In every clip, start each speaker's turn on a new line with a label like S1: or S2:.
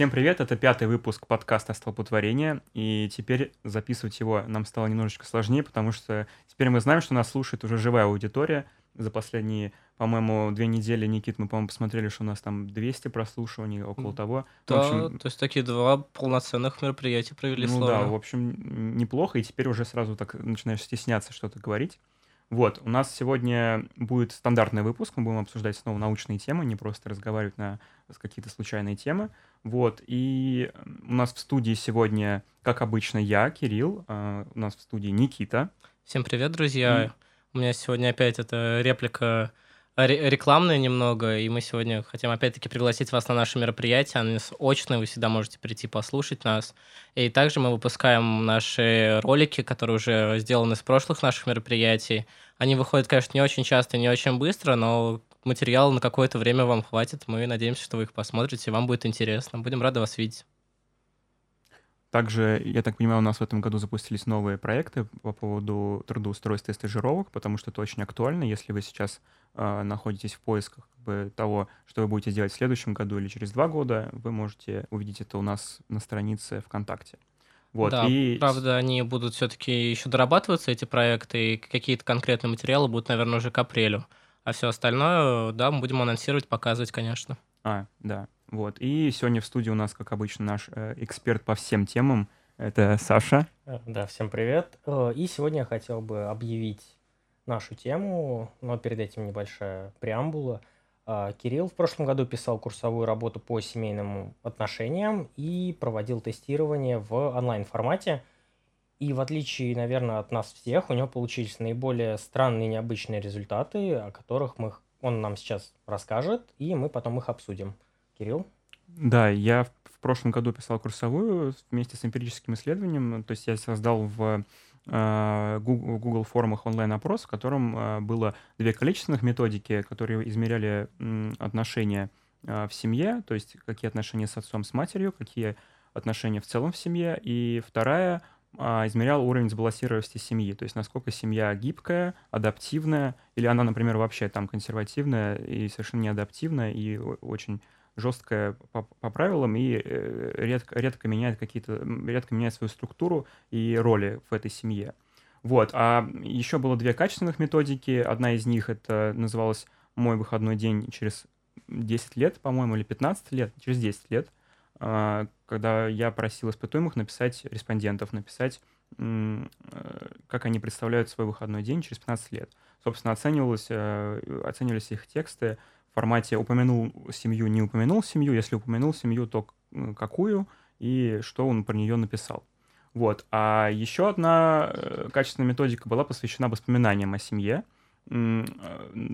S1: Всем привет, это пятый выпуск подкаста «Столпотворение», и теперь записывать его нам стало немножечко сложнее, потому что теперь мы знаем, что нас слушает уже живая аудитория. За последние, по-моему, две недели, Никит, мы, по-моему, посмотрели, что у нас там 200 прослушиваний, около того.
S2: Да,
S1: в общем,
S2: то есть такие два полноценных мероприятия провели
S1: ну
S2: словно.
S1: да, в общем, неплохо, и теперь уже сразу так начинаешь стесняться что-то говорить. Вот, у нас сегодня будет стандартный выпуск, мы будем обсуждать снова научные темы, не просто разговаривать на какие-то случайные темы. Вот, и у нас в студии сегодня, как обычно, я, Кирилл, а, у нас в студии Никита.
S2: Всем привет, друзья. У меня сегодня опять эта реплика ре- рекламная немного, и мы сегодня хотим опять-таки пригласить вас на наше мероприятие. Оно очное, вы всегда можете прийти послушать нас. И также мы выпускаем наши ролики, которые уже сделаны с прошлых наших мероприятий. Они выходят, конечно, не очень часто, не очень быстро, но материала на какое-то время вам хватит. Мы надеемся, что вы их посмотрите, вам будет интересно. Будем рады вас видеть.
S1: Также, я так понимаю, у нас в этом году запустились новые проекты по поводу трудоустройства и стажировок, потому что это очень актуально. Если вы сейчас э, находитесь в поисках как бы, того, что вы будете делать в следующем году или через два года, вы можете увидеть это у нас на странице ВКонтакте.
S2: Вот, да, и... правда, они будут все-таки еще дорабатываться, эти проекты, и какие-то конкретные материалы будут, наверное, уже к апрелю. А все остальное, да, мы будем анонсировать, показывать, конечно.
S1: А, да. Вот. И сегодня в студии у нас, как обычно, наш э, эксперт по всем темам. Это Саша.
S3: Э, да, всем привет. Э, и сегодня я хотел бы объявить нашу тему, но перед этим небольшая преамбула. Э, Кирилл в прошлом году писал курсовую работу по семейным отношениям и проводил тестирование в онлайн-формате. И в отличие, наверное, от нас всех, у него получились наиболее странные необычные результаты, о которых мы, он нам сейчас расскажет, и мы потом их обсудим. Кирилл?
S1: Да, я в прошлом году писал курсовую вместе с эмпирическим исследованием. То есть я создал в Google, Google форумах онлайн-опрос, в котором э, было две количественных методики, которые измеряли отношения э, в семье, то есть какие отношения с отцом, с матерью, какие отношения в целом в семье. И вторая измерял уровень сбалансированности семьи, то есть насколько семья гибкая, адаптивная, или она, например, вообще там консервативная и совершенно не адаптивная и очень жесткая по, по правилам и э, редко, редко меняет какие-то, редко меняет свою структуру и роли в этой семье. Вот. А еще было две качественных методики. Одна из них это называлась «Мой выходной день через 10 лет», по-моему, или 15 лет, через 10 лет, а, когда я просил испытуемых написать, респондентов написать, э, как они представляют свой выходной день через 15 лет. Собственно, оценивалось, э, оценивались их тексты в формате упомянул семью, не упомянул семью, если упомянул семью, то какую и что он про нее написал. Вот. А еще одна э, качественная методика была посвящена воспоминаниям о семье. Э,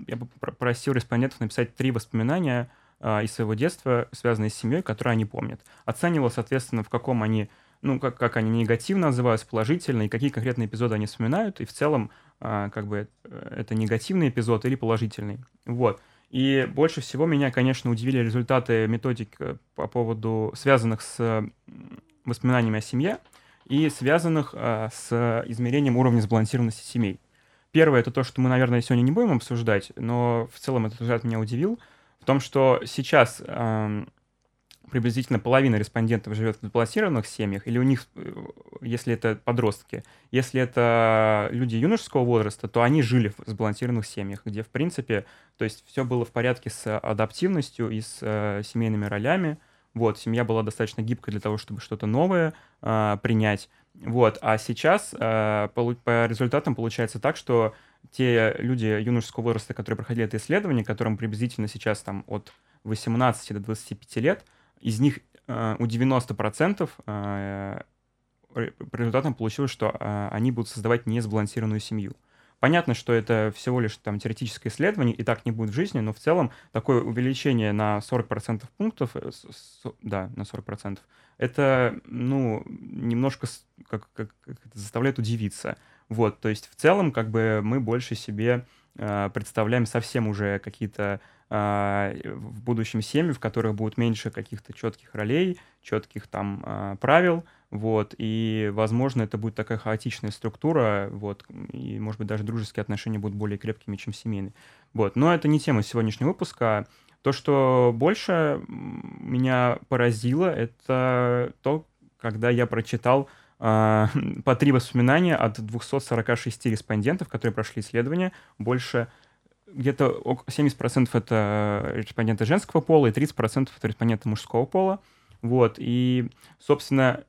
S1: я попросил респондентов написать три воспоминания а, из своего детства, связанные с семьей, которые они помнят. Оценивал, соответственно, в каком они, ну, как, как они негативно называются, положительно, и какие конкретные эпизоды они вспоминают, и в целом, как бы, э, это негативный эпизод или положительный. Вот. И больше всего меня, конечно, удивили результаты методик э, по поводу связанных с воспоминаниями о семье и связанных э, с измерением уровня сбалансированности семей. Первое это то, что мы, наверное, сегодня не будем обсуждать, но в целом этот результат меня удивил, в том, что сейчас приблизительно половина респондентов живет в сбалансированных семьях, или у них, э, если это подростки, если это люди юношеского возраста, то они жили в сбалансированных семьях, где, в принципе, то есть все было в порядке с адаптивностью и с э, семейными ролями. Вот, семья была достаточно гибкой для того, чтобы что-то новое э, принять. Вот, а сейчас э, по результатам получается так, что те люди юношеского возраста, которые проходили это исследование, которым приблизительно сейчас там от 18 до 25 лет, из них э, у 90% э, по результатам получилось, что э, они будут создавать несбалансированную семью. Понятно, что это всего лишь там теоретическое исследование, и так не будет в жизни, но в целом такое увеличение на 40% пунктов, да, на 40%, это, ну, немножко как, как, как заставляет удивиться. Вот, то есть в целом как бы мы больше себе э, представляем совсем уже какие-то в будущем семьи, в которых будет меньше каких-то четких ролей, четких там а, правил, вот, и, возможно, это будет такая хаотичная структура, вот, и, может быть, даже дружеские отношения будут более крепкими, чем семейные. Вот, но это не тема сегодняшнего выпуска. То, что больше меня поразило, это то, когда я прочитал э, по три воспоминания от 246 респондентов, которые прошли исследование. Больше где-то 70% это респонденты женского пола и 30% это респонденты мужского пола. Вот, и, собственно,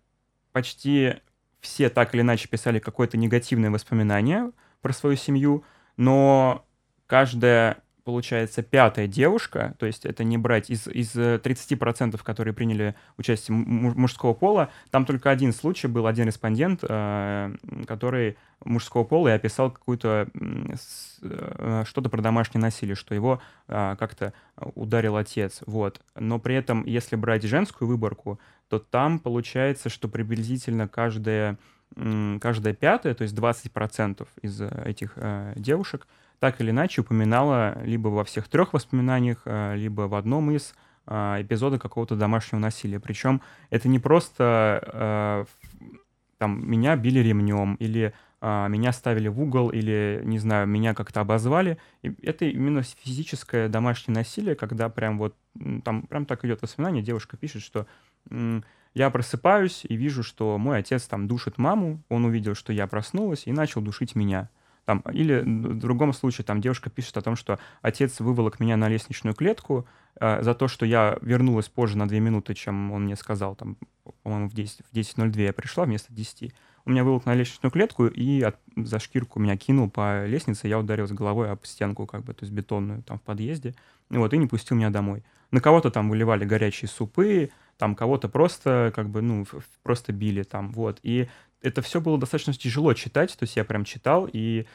S1: почти все так или иначе писали какое-то негативное воспоминание про свою семью, но каждая получается, пятая девушка, то есть это не брать из, из 30%, э, которые приняли участие мужского пола, там только один случай был, один респондент, э, который мужского пола и описал какую-то э, что-то про домашнее насилие, что его как-то ударил отец, вот. Но при этом, если брать женскую выборку, то там получается, что приблизительно каждая, каждая пятая, то есть 20% из этих девушек, так или иначе упоминала либо во всех трех воспоминаниях, а, либо в одном из а, эпизода какого-то домашнего насилия. Причем это не просто а, там меня били ремнем или меня ставили в угол или, не знаю, меня как-то обозвали. И это именно физическое домашнее насилие, когда прям вот, там прям так идет воспоминание, девушка пишет, что я просыпаюсь и вижу, что мой отец там душит маму, он увидел, что я проснулась и начал душить меня. Там, или в другом случае там девушка пишет о том, что отец выволок меня на лестничную клетку э, за то, что я вернулась позже на 2 минуты, чем он мне сказал. Там, по-моему, в 10.02 в 10 я пришла вместо 10. У меня выволок на лестничную клетку и от, за шкирку меня кинул по лестнице, я ударилась головой об стенку, как бы, то есть бетонную там в подъезде, вот, и не пустил меня домой. На кого-то там выливали горячие супы, там кого-то просто, как бы, ну, просто били там, вот. И это все было достаточно тяжело читать, то есть я прям читал, и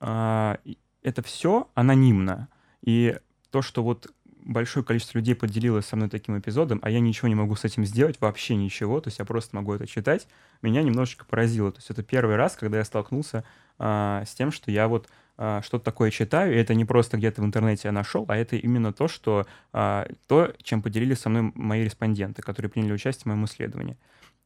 S1: а, это все анонимно. И то, что вот большое количество людей поделилось со мной таким эпизодом, а я ничего не могу с этим сделать, вообще ничего, то есть я просто могу это читать, меня немножечко поразило. То есть это первый раз, когда я столкнулся а, с тем, что я вот а, что-то такое читаю, и это не просто где-то в интернете я нашел, а это именно то, что а, то, чем поделились со мной мои респонденты, которые приняли участие в моем исследовании.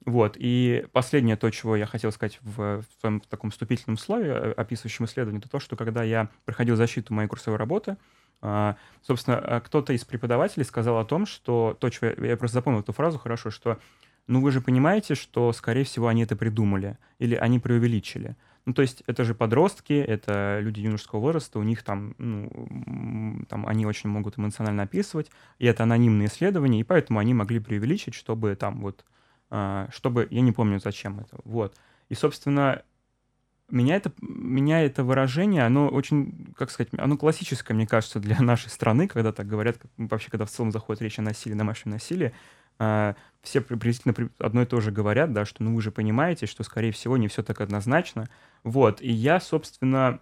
S1: Вот, и последнее то, чего я хотел сказать в, в своем таком вступительном слове, э, описывающем исследование, это то, что когда я проходил защиту моей курсовой работы, а, собственно, э, кто-то из преподавателей сказал о том, что то, чего я, я просто запомнил эту фразу хорошо, что ну вы же понимаете, что, скорее всего, они это придумали или они преувеличили. Ну, то есть это же подростки, это люди юношеского возраста, у них там, ну, там они очень могут эмоционально описывать, и это анонимные исследования, и поэтому они могли преувеличить, чтобы там вот а, чтобы, я не помню, зачем это, вот. И, собственно, меня это, меня это выражение, оно очень, как сказать, оно классическое, мне кажется, для нашей страны, когда так говорят, вообще, когда в целом заходит речь о насилии, домашнем насилии, а, все приблизительно одно и то же говорят, да, что ну вы же понимаете, что, скорее всего, не все так однозначно. Вот, и я, собственно,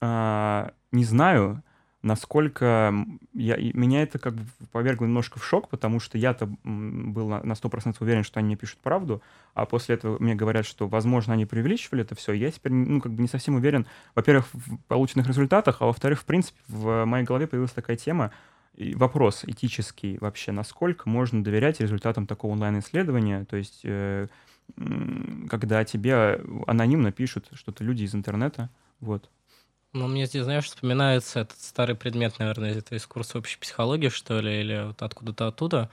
S1: а, не знаю, насколько я, меня это как бы повергло немножко в шок, потому что я-то был на, на 100% уверен, что они мне пишут правду, а после этого мне говорят, что, возможно, они преувеличивали это все. Я теперь, ну, как бы не совсем уверен, во-первых, в полученных результатах, а во-вторых, в принципе, в моей голове появилась такая тема, и вопрос этический вообще, насколько можно доверять результатам такого онлайн-исследования, то есть э, когда тебе анонимно пишут что-то люди из интернета, вот.
S2: Ну, мне здесь, знаешь, вспоминается этот старый предмет, наверное, это из курса общей психологии, что ли, или вот откуда-то оттуда.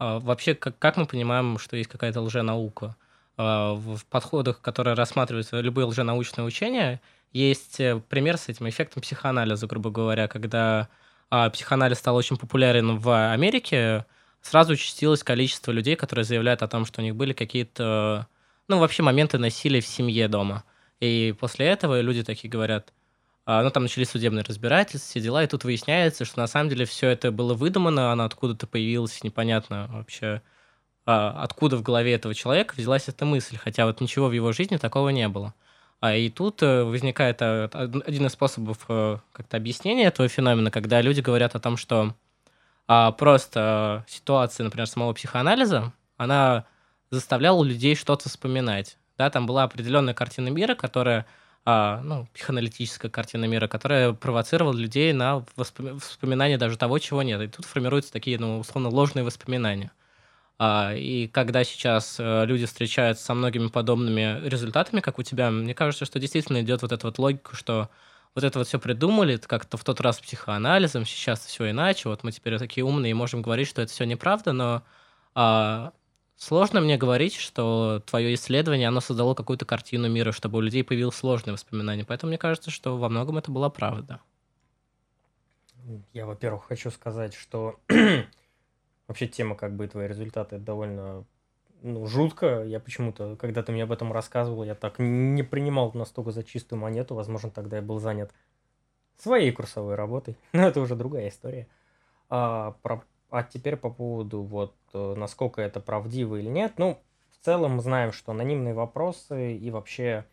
S2: А, вообще, как, как мы понимаем, что есть какая-то лженаука? А, в подходах, которые рассматривают любые лженаучные учения, есть э, пример с этим эффектом психоанализа, грубо говоря, когда а, психоанализ стал очень популярен в Америке, сразу участилось количество людей, которые заявляют о том, что у них были какие-то, ну, вообще моменты насилия в семье дома. И после этого люди такие говорят, ну, там начались судебные разбирательства, все дела, и тут выясняется, что на самом деле все это было выдумано, она откуда-то появилась, непонятно вообще, а, откуда в голове этого человека взялась эта мысль, хотя вот ничего в его жизни такого не было. А и тут э, возникает э, один из способов э, как-то объяснения этого феномена, когда люди говорят о том, что а, просто ситуация, например, самого психоанализа, она заставляла людей что-то вспоминать. Да, там была определенная картина мира, которая а, ну, психоаналитическая картина мира, которая провоцировала людей на воспом... вспоминание даже того, чего нет. И тут формируются такие, ну, условно, ложные воспоминания. А, и когда сейчас а, люди встречаются со многими подобными результатами, как у тебя, мне кажется, что действительно идет вот эта вот логика, что вот это вот все придумали, как-то в тот раз психоанализом, сейчас все иначе, вот мы теперь такие умные и можем говорить, что это все неправда, но а, сложно мне говорить, что твое исследование, оно создало какую-то картину мира, чтобы у людей появилось сложное воспоминание, поэтому мне кажется, что во многом это была правда.
S3: Я, во-первых, хочу сказать, что вообще тема как бы твои результаты довольно ну, жутко. Я почему-то, когда ты мне об этом рассказывал, я так не принимал настолько за чистую монету. Возможно, тогда я был занят своей курсовой работой. Но это уже другая история. А, про, а теперь по поводу вот э, насколько это правдиво или нет. Ну, в целом мы знаем, что анонимные вопросы и вообще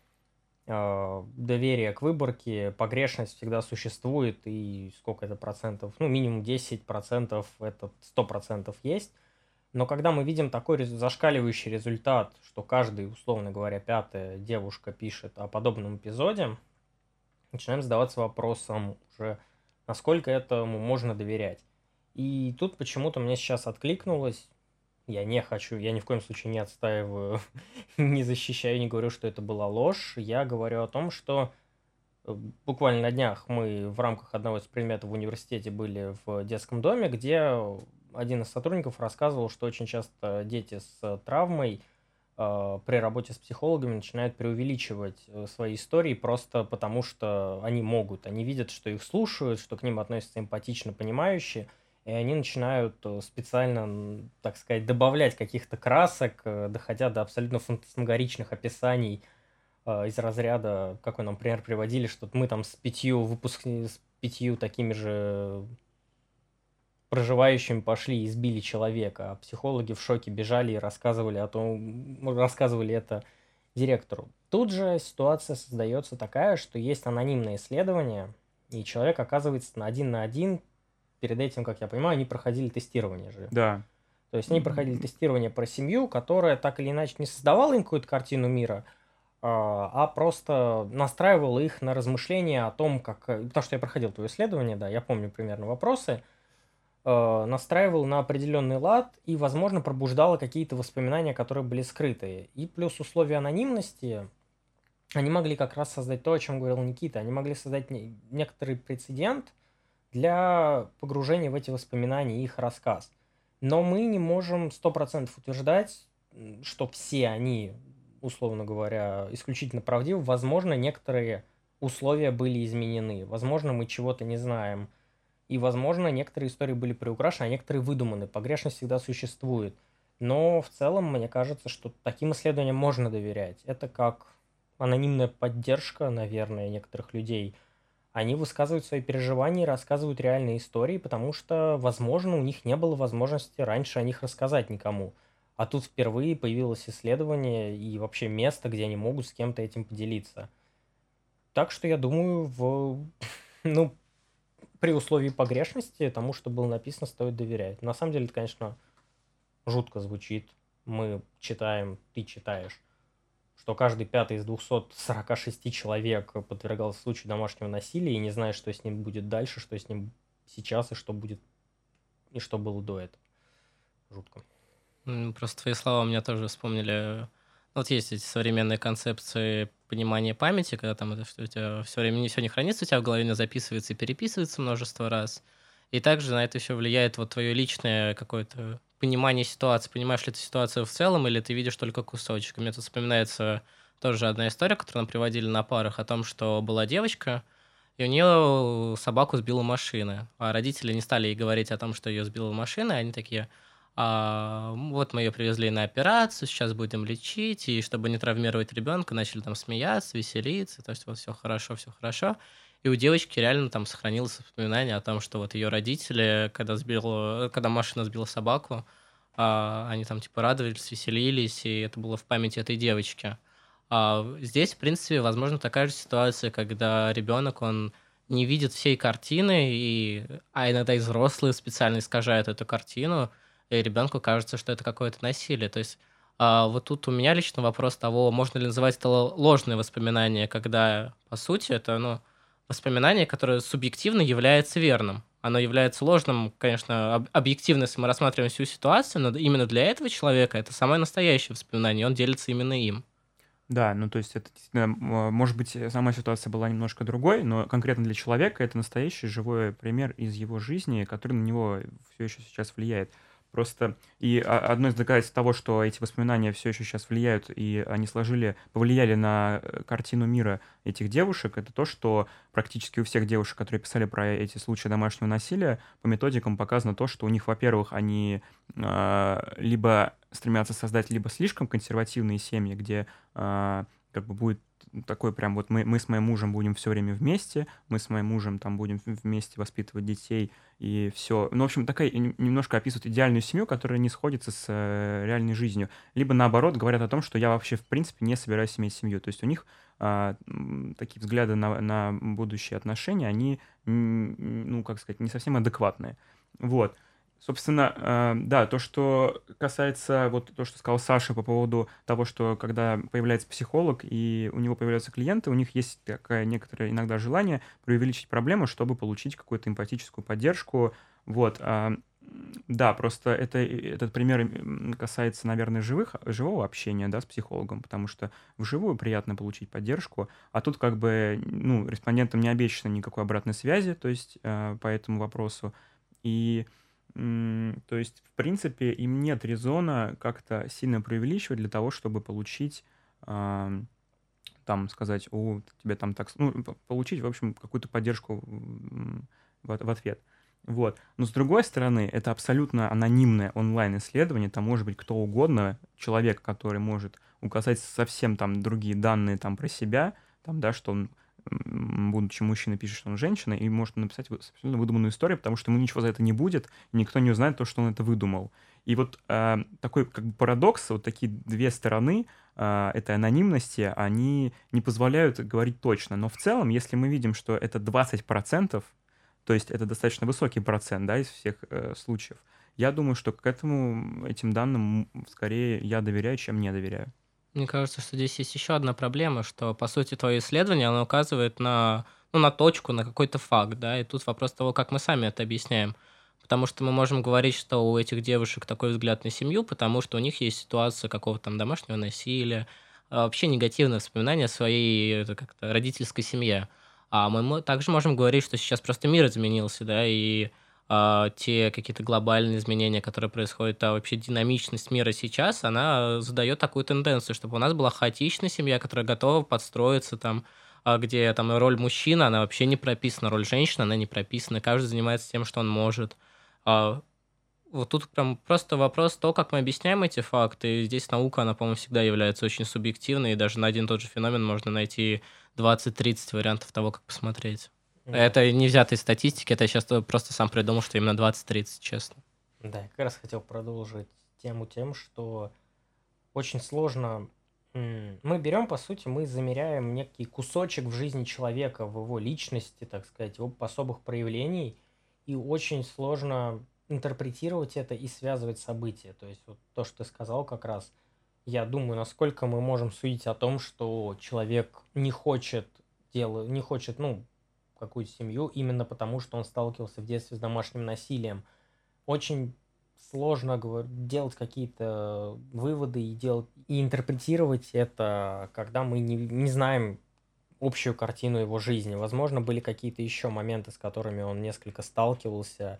S3: э, доверие к выборке, погрешность всегда существует, и сколько это процентов, ну, минимум 10 процентов, это 100 процентов есть. Но когда мы видим такой зашкаливающий результат, что каждый, условно говоря, пятая девушка пишет о подобном эпизоде, начинаем задаваться вопросом уже, насколько этому можно доверять. И тут почему-то мне сейчас откликнулось, я не хочу, я ни в коем случае не отстаиваю, не защищаю, не говорю, что это была ложь. Я говорю о том, что э, буквально на днях мы в рамках одного из предметов в университете были в детском доме, где один из сотрудников рассказывал, что очень часто дети с травмой э, при работе с психологами начинают преувеличивать э, свои истории просто потому, что они могут. Они видят, что их слушают, что к ним относятся эмпатично, понимающие, и они начинают э, специально, так сказать, добавлять каких-то красок, доходя до абсолютно фантасмагоричных описаний из разряда, как вы нам пример приводили, что мы там с пятью выпускниками, с пятью такими же проживающими пошли и избили человека, а психологи в шоке бежали и рассказывали о том, рассказывали это директору. Тут же ситуация создается такая, что есть анонимное исследование, и человек оказывается на один на один. Перед этим, как я понимаю, они проходили тестирование же.
S1: Да.
S3: То есть они проходили тестирование про семью, которая так или иначе не создавала им какую-то картину мира, а, а просто настраивала их на размышления о том, как... Потому что я проходил твое исследование, да, я помню примерно вопросы, э, настраивал на определенный лад и, возможно, пробуждало какие-то воспоминания, которые были скрытые. И плюс условия анонимности, они могли как раз создать то, о чем говорил Никита. Они могли создать не, некоторый прецедент для погружения в эти воспоминания и их рассказ. Но мы не можем 100% утверждать, что все они, условно говоря, исключительно правдивы. Возможно, некоторые условия были изменены. Возможно, мы чего-то не знаем – и, возможно, некоторые истории были приукрашены, а некоторые выдуманы. Погрешность всегда существует. Но в целом, мне кажется, что таким исследованиям можно доверять. Это как анонимная поддержка, наверное, некоторых людей. Они высказывают свои переживания рассказывают реальные истории, потому что, возможно, у них не было возможности раньше о них рассказать никому. А тут впервые появилось исследование и вообще место, где они могут с кем-то этим поделиться. Так что я думаю, в... ну, при условии погрешности тому, что было написано, стоит доверять. На самом деле, это, конечно, жутко звучит. Мы читаем, ты читаешь, что каждый пятый из 246 человек подвергался случаю домашнего насилия и не знает, что с ним будет дальше, что с ним сейчас и что будет и что было до этого. Жутко.
S2: Просто твои слова меня тоже вспомнили вот есть эти современные концепции понимания памяти, когда там это что у тебя все время не все не хранится, у тебя в голове не записывается и переписывается множество раз. И также на это еще влияет вот твое личное какое-то понимание ситуации. Понимаешь ли ты ситуацию в целом, или ты видишь только кусочек. Мне тут вспоминается тоже одна история, которую нам приводили на парах, о том, что была девочка, и у нее собаку сбила машина. А родители не стали ей говорить о том, что ее сбила машина, они такие, а, вот мы ее привезли на операцию, сейчас будем лечить, и чтобы не травмировать ребенка, начали там смеяться, веселиться, то есть вот все хорошо, все хорошо. И у девочки реально там сохранилось воспоминание о том, что вот ее родители, когда, сбил, когда машина сбила собаку, а, они там типа радовались, веселились, и это было в памяти этой девочки. А здесь, в принципе, возможно такая же ситуация, когда ребенок, он не видит всей картины, и, а иногда и взрослые специально искажают эту картину, и ребенку кажется, что это какое-то насилие. То есть а, вот тут у меня лично вопрос того, можно ли называть это ложные воспоминания, когда, по сути, это ну, воспоминание, которое субъективно является верным. Оно является ложным, конечно, об- объективно, если мы рассматриваем всю ситуацию, но именно для этого человека это самое настоящее воспоминание, он делится именно им.
S1: Да, ну то есть это действительно, может быть, сама ситуация была немножко другой, но конкретно для человека это настоящий живой пример из его жизни, который на него все еще сейчас влияет. Просто и одно из доказательств того, что эти воспоминания все еще сейчас влияют, и они сложили, повлияли на э, картину мира этих девушек, это то, что практически у всех девушек, которые писали про эти случаи домашнего насилия, по методикам показано то, что у них, во-первых, они э, либо стремятся создать либо слишком консервативные семьи, где э, как бы будет такой прям вот мы, мы с моим мужем будем все время вместе, мы с моим мужем там будем вместе воспитывать детей и все. Ну, в общем, такая немножко описывают идеальную семью, которая не сходится с э, реальной жизнью. Либо наоборот говорят о том, что я вообще в принципе не собираюсь иметь семью. То есть у них а, такие взгляды на, на будущие отношения, они, ну, как сказать, не совсем адекватные. Вот. Собственно, э, да, то, что касается вот то, что сказал Саша по поводу того, что когда появляется психолог и у него появляются клиенты, у них есть такое некоторое иногда желание преувеличить проблему, чтобы получить какую-то эмпатическую поддержку. Вот. А, да, просто это, этот пример касается, наверное, живых, живого общения да, с психологом, потому что вживую приятно получить поддержку, а тут как бы ну, респондентам не обещано никакой обратной связи, то есть э, по этому вопросу. И то есть, в принципе, им нет резона как-то сильно преувеличивать для того, чтобы получить, там, сказать, о, тебе там так... Ну, получить, в общем, какую-то поддержку в ответ. Вот. Но с другой стороны, это абсолютно анонимное онлайн-исследование, там может быть кто угодно, человек, который может указать совсем там другие данные там про себя, там, да, что он будучи мужчиной, пишет, что он женщина, и может написать абсолютно выдуманную историю, потому что ему ничего за это не будет, никто не узнает то, что он это выдумал. И вот э, такой как бы парадокс, вот такие две стороны э, этой анонимности, они не позволяют говорить точно. Но в целом, если мы видим, что это 20%, то есть это достаточно высокий процент да, из всех э, случаев, я думаю, что к этому, этим данным скорее я доверяю, чем не доверяю.
S2: Мне кажется, что здесь есть еще одна проблема, что, по сути, твое исследование, оно указывает на, ну, на точку, на какой-то факт, да, и тут вопрос того, как мы сами это объясняем. Потому что мы можем говорить, что у этих девушек такой взгляд на семью, потому что у них есть ситуация какого-то там домашнего насилия, а вообще негативное воспоминание о своей как-то родительской семье. А мы также можем говорить, что сейчас просто мир изменился, да, и те какие-то глобальные изменения, которые происходят, а вообще динамичность мира сейчас, она задает такую тенденцию, чтобы у нас была хаотичная семья, которая готова подстроиться там, а, где там роль мужчины, она вообще не прописана, роль женщины, она не прописана, каждый занимается тем, что он может. А, вот тут прям просто вопрос то, как мы объясняем эти факты. Здесь наука, она, по-моему, всегда является очень субъективной, и даже на один и тот же феномен можно найти 20-30 вариантов того, как посмотреть. Это не взято из статистики, это я сейчас просто сам придумал, что именно 20-30, честно.
S3: Да, я как раз хотел продолжить тему тем, что очень сложно... Мы берем, по сути, мы замеряем некий кусочек в жизни человека, в его личности, так сказать, его особых проявлений, и очень сложно интерпретировать это и связывать события. То есть вот то, что ты сказал как раз, я думаю, насколько мы можем судить о том, что человек не хочет делать, не хочет, ну, какую-то семью именно потому, что он сталкивался в детстве с домашним насилием. Очень сложно делать какие-то выводы и, делать, и интерпретировать это, когда мы не, не знаем общую картину его жизни. Возможно, были какие-то еще моменты, с которыми он несколько сталкивался,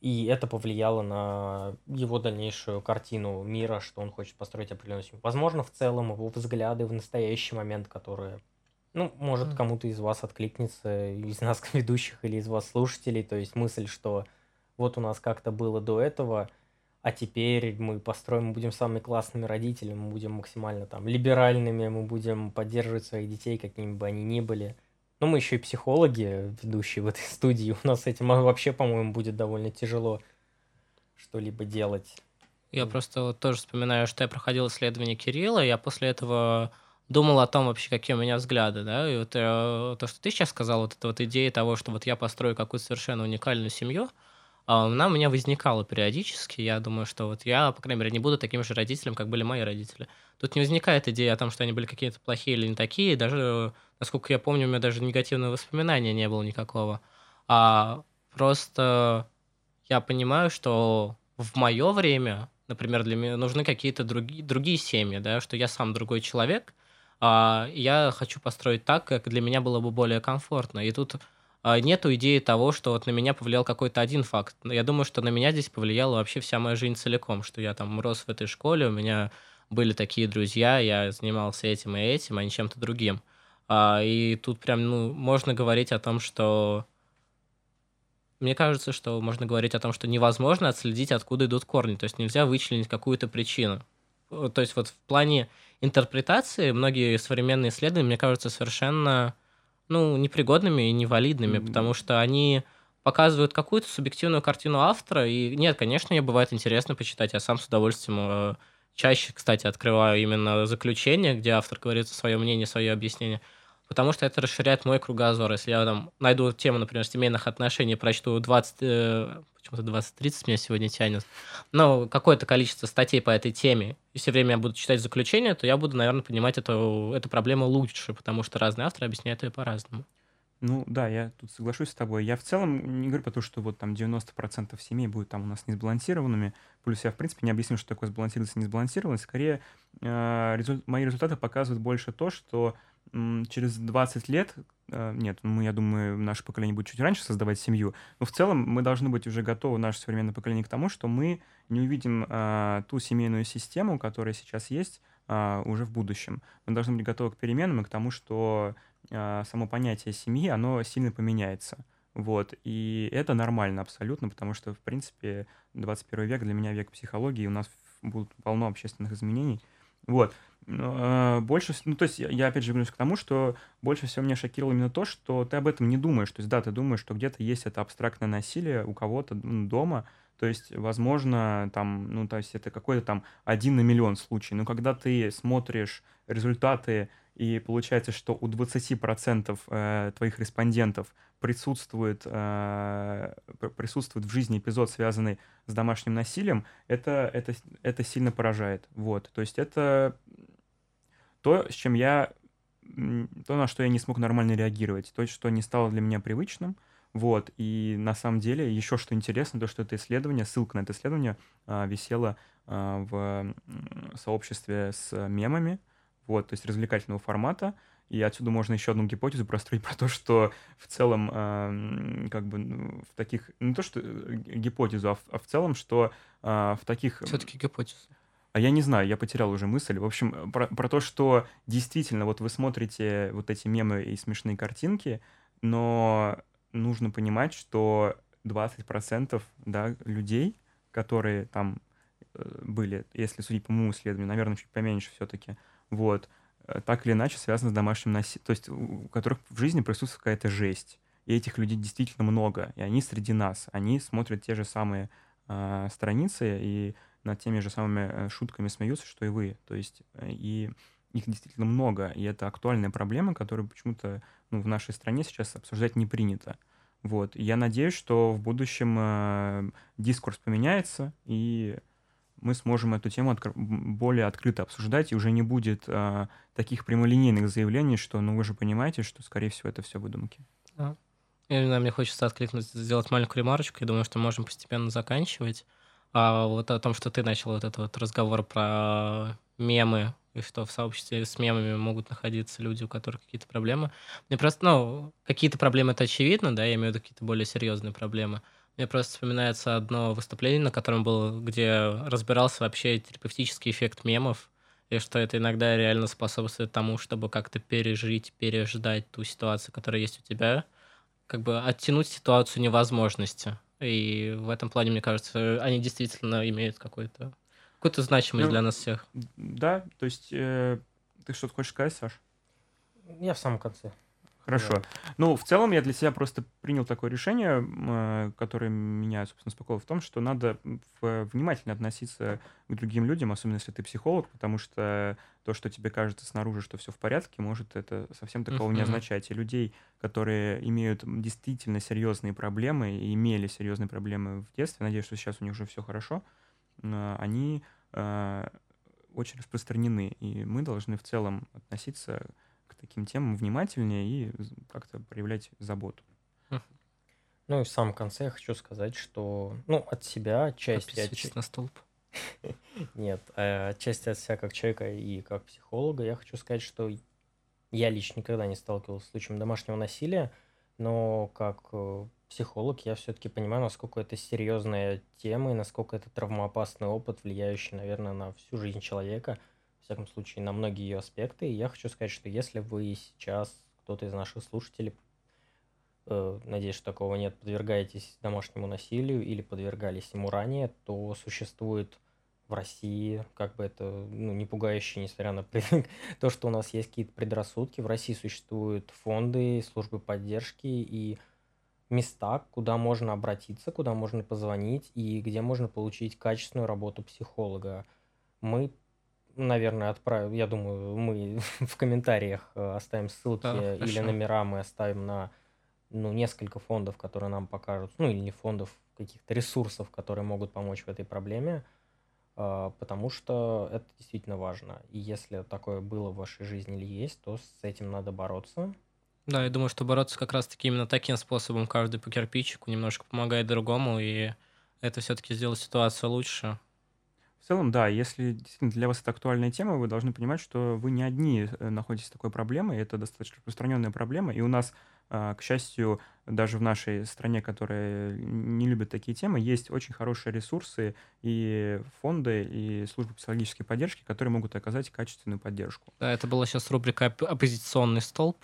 S3: и это повлияло на его дальнейшую картину мира, что он хочет построить определенную семью. Возможно, в целом его взгляды в настоящий момент, которые ну, может, кому-то из вас откликнется, из нас ведущих или из вас слушателей, то есть мысль, что вот у нас как-то было до этого, а теперь мы построим, мы будем самыми классными родителями, мы будем максимально там либеральными, мы будем поддерживать своих детей, какими бы они ни были. Ну, мы еще и психологи, ведущие в этой студии, у нас с этим вообще, по-моему, будет довольно тяжело что-либо делать.
S2: Я просто вот тоже вспоминаю, что я проходил исследование Кирилла, я после этого думал о том вообще, какие у меня взгляды, да, и вот э, то, что ты сейчас сказал, вот эта вот идея того, что вот я построю какую-то совершенно уникальную семью, а, она у меня возникала периодически. Я думаю, что вот я, по крайней мере, не буду таким же родителем, как были мои родители. Тут не возникает идея о том, что они были какие-то плохие или не такие. Даже, насколько я помню, у меня даже негативного воспоминания не было никакого. А просто я понимаю, что в мое время например, для меня нужны какие-то другие, другие семьи, да, что я сам другой человек, а я хочу построить так, как для меня было бы более комфортно. И тут а, нету идеи того, что вот на меня повлиял какой-то один факт. Я думаю, что на меня здесь повлияла вообще вся моя жизнь целиком, что я там рос в этой школе, у меня были такие друзья, я занимался этим и этим, а не чем-то другим. А, и тут прям, ну, можно говорить о том, что мне кажется, что можно говорить о том, что невозможно отследить, откуда идут корни. То есть нельзя вычленить какую-то причину. То есть вот в плане интерпретации многие современные исследования, мне кажется, совершенно ну, непригодными и невалидными, mm-hmm. потому что они показывают какую-то субъективную картину автора. И нет, конечно, мне бывает интересно почитать. Я сам с удовольствием э, чаще, кстати, открываю именно заключение, где автор говорит свое мнение, свое объяснение потому что это расширяет мой кругозор. Если я там найду тему, например, семейных отношений, прочту 20, э, почему-то 20-30 меня сегодня тянет, но какое-то количество статей по этой теме, и все время я буду читать заключение, то я буду, наверное, понимать эту, эту проблему лучше, потому что разные авторы объясняют ее по-разному.
S1: Ну да, я тут соглашусь с тобой. Я в целом не говорю про то, что вот там 90% семей будут там у нас несбалансированными. Плюс я, в принципе, не объясню, что такое сбалансированность и несбалансированность. Скорее, э, результ... мои результаты показывают больше то, что через 20 лет, э, нет, мы, я думаю, наше поколение будет чуть раньше создавать семью, но в целом мы должны быть уже готовы, наше современное поколение, к тому, что мы не увидим а, ту семейную систему, которая сейчас есть, а, уже в будущем. Мы должны быть готовы к переменам и к тому, что а, само понятие семьи, оно сильно поменяется. Вот, и это нормально абсолютно, потому что, в принципе, 21 век для меня век психологии, у нас будут полно общественных изменений. Вот, а, больше, ну, то есть я опять же вернусь к тому, что больше всего меня шокировало именно то, что ты об этом не думаешь. То есть, да, ты думаешь, что где-то есть это абстрактное насилие у кого-то ну, дома, то есть, возможно, там, ну, то есть это какой-то там один на миллион случай. Но когда ты смотришь результаты, и получается, что у 20% э, твоих респондентов присутствует, э, присутствует в жизни эпизод, связанный с домашним насилием, это, это, это сильно поражает. Вот. То есть это то, с чем я, то, на что я не смог нормально реагировать, то, что не стало для меня привычным, вот, и на самом деле еще что интересно, то, что это исследование, ссылка на это исследование а, висела а, в сообществе с мемами, вот, то есть развлекательного формата, и отсюда можно еще одну гипотезу простроить про то, что в целом, э, как бы ну, в таких, не то что э, гипотезу, а в, а в целом, что э, в таких...
S2: Все-таки гипотезу.
S1: А я не знаю, я потерял уже мысль. В общем, про, про то, что действительно, вот вы смотрите вот эти мемы и смешные картинки, но нужно понимать, что 20% да, людей, которые там э, были, если судить по моему исследованию, наверное, чуть поменьше все-таки, вот, э, так или иначе связаны с домашним насилием, то есть у которых в жизни присутствует какая-то жесть. И этих людей действительно много, и они среди нас, они смотрят те же самые э, страницы, и над теми же самыми э, шутками смеются, что и вы. То есть э, и их действительно много, и это актуальная проблема, которую почему-то ну, в нашей стране сейчас обсуждать не принято. Вот. я надеюсь, что в будущем э, дискурс поменяется, и мы сможем эту тему откр- более открыто обсуждать, и уже не будет э, таких прямолинейных заявлений, что, ну, вы же понимаете, что, скорее всего, это все выдумки.
S2: Да. И, мне хочется откликнуть, сделать маленькую ремарочку. Я думаю, что можем постепенно заканчивать. А вот о том, что ты начал вот этот вот разговор про мемы, и что в сообществе с мемами могут находиться люди, у которых какие-то проблемы. Мне просто, ну, какие-то проблемы это очевидно, да, я имею в виду какие-то более серьезные проблемы. Мне просто вспоминается одно выступление, на котором был, где разбирался вообще терапевтический эффект мемов, и что это иногда реально способствует тому, чтобы как-то пережить, переждать ту ситуацию, которая есть у тебя, как бы оттянуть ситуацию невозможности. И в этом плане, мне кажется, они действительно имеют какой-то какую-то значимость ну, для нас всех.
S1: Да, то есть э, ты что-то хочешь сказать, Саш?
S3: Я в самом конце.
S1: Хорошо. Да. Ну, в целом я для себя просто принял такое решение, э, которое меня, собственно, успокоило в том, что надо внимательно относиться к другим людям, особенно если ты психолог, потому что то, что тебе кажется снаружи, что все в порядке, может это совсем такого uh-huh. не означать. И людей, которые имеют действительно серьезные проблемы и имели серьезные проблемы в детстве, надеюсь, что сейчас у них уже все хорошо, э, они э, очень распространены, и мы должны в целом относиться таким темам внимательнее и как-то проявлять заботу.
S3: Ну и в самом конце я хочу сказать, что, ну, от себя, часть...
S2: От части... на столб.
S3: Нет, э, отчасти от себя как человека и как психолога я хочу сказать, что я лично никогда не сталкивался с случаем домашнего насилия, но как э, психолог я все-таки понимаю, насколько это серьезная тема и насколько это травмоопасный опыт, влияющий, наверное, на всю жизнь человека, всяком случае, на многие ее аспекты. И я хочу сказать, что если вы сейчас, кто-то из наших слушателей, э, надеюсь, что такого нет, подвергаетесь домашнему насилию или подвергались ему ранее, то существует в России, как бы это ну, не пугающе, несмотря на то, что у нас есть какие-то предрассудки. В России существуют фонды, службы поддержки и места, куда можно обратиться, куда можно позвонить и где можно получить качественную работу психолога. Мы, наверное, отправим, я думаю, мы в комментариях э, оставим ссылки да, или номера мы оставим на ну, несколько фондов, которые нам покажут, ну или не фондов, каких-то ресурсов, которые могут помочь в этой проблеме. А, потому что это действительно важно. И если такое было в вашей жизни или есть, то с этим надо бороться.
S2: Да, я думаю, что бороться как раз-таки именно таким способом, каждый по кирпичику, немножко помогает другому, и это все-таки сделает ситуацию лучше.
S1: В целом, да, если действительно для вас это актуальная тема, вы должны понимать, что вы не одни э, находитесь с такой проблемой, это достаточно распространенная проблема, и у нас а, к счастью, даже в нашей стране, которая не любит такие темы, есть очень хорошие ресурсы и фонды, и службы психологической поддержки, которые могут оказать качественную поддержку.
S2: Да, это была сейчас рубрика «Оппозиционный столб».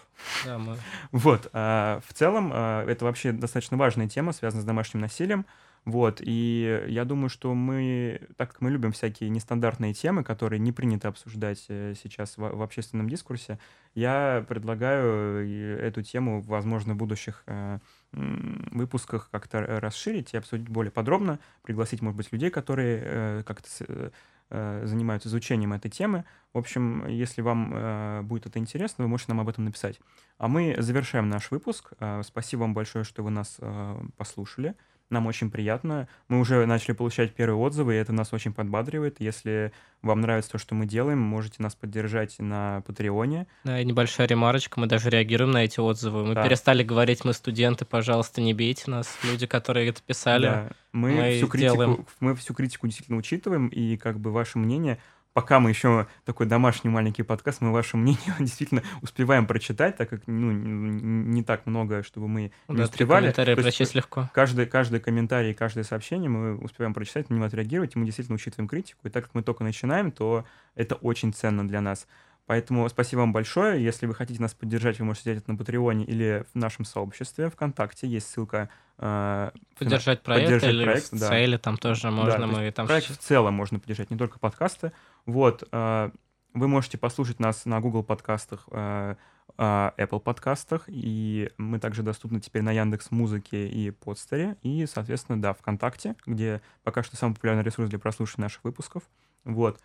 S2: Да,
S1: мы... Вот. А, в целом, а, это вообще достаточно важная тема, связанная с домашним насилием. Вот, и я думаю, что мы, так как мы любим всякие нестандартные темы, которые не принято обсуждать э, сейчас в, в общественном дискурсе, я предлагаю э, эту тему, возможно, в будущих э, выпусках как-то расширить и обсудить более подробно, пригласить, может быть, людей, которые как-то занимаются изучением этой темы. В общем, если вам э, будет это интересно, вы можете нам об этом написать. А мы завершаем наш выпуск. Э, спасибо вам большое, что вы нас э, послушали. Нам очень приятно. Мы уже начали получать первые отзывы, и это нас очень подбадривает. Если вам нравится то, что мы делаем, можете нас поддержать на Патреоне.
S2: Да, и небольшая ремарочка, мы даже реагируем на эти отзывы. Мы да. перестали говорить, мы студенты, пожалуйста, не бейте нас. Люди, которые это писали, да.
S1: мы, мы всю критику, делаем. Мы всю критику действительно учитываем, и как бы ваше мнение пока мы еще такой домашний маленький подкаст, мы ваше мнение действительно успеваем прочитать, так как ну, не так много, чтобы мы
S2: ну, не да, успевали. Комментарии прочесть легко.
S1: Каждый, каждый комментарий, каждое сообщение мы успеваем прочитать, на него отреагировать, и мы действительно учитываем критику. И так как мы только начинаем, то это очень ценно для нас. Поэтому спасибо вам большое. Если вы хотите нас поддержать, вы можете сделать это на Патреоне или в нашем сообществе ВКонтакте. Есть ссылка.
S2: Э, поддержать проект поддержать или проект, да. цели там тоже можно. Да, мы там
S1: проект в целом можно поддержать, не только подкасты. Вот. Э, вы можете послушать нас на Google подкастах, э, э, Apple подкастах, и мы также доступны теперь на Яндекс Музыке и Подстере, и, соответственно, да, ВКонтакте, где пока что самый популярный ресурс для прослушивания наших выпусков. Вот.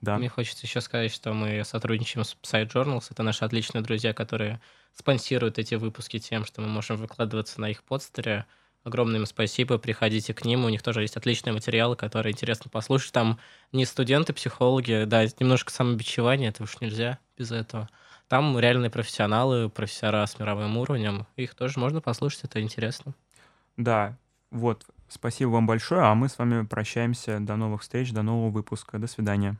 S2: Да. Мне хочется еще сказать, что мы сотрудничаем с Psy Journals. Это наши отличные друзья, которые спонсируют эти выпуски тем, что мы можем выкладываться на их подстере. Огромное им спасибо, приходите к ним, у них тоже есть отличные материалы, которые интересно послушать. Там не студенты, психологи, да, немножко самобичевание, это уж нельзя без этого. Там реальные профессионалы, профессора с мировым уровнем, их тоже можно послушать, это интересно.
S1: Да, вот, спасибо вам большое, а мы с вами прощаемся. До новых встреч, до нового выпуска. До свидания.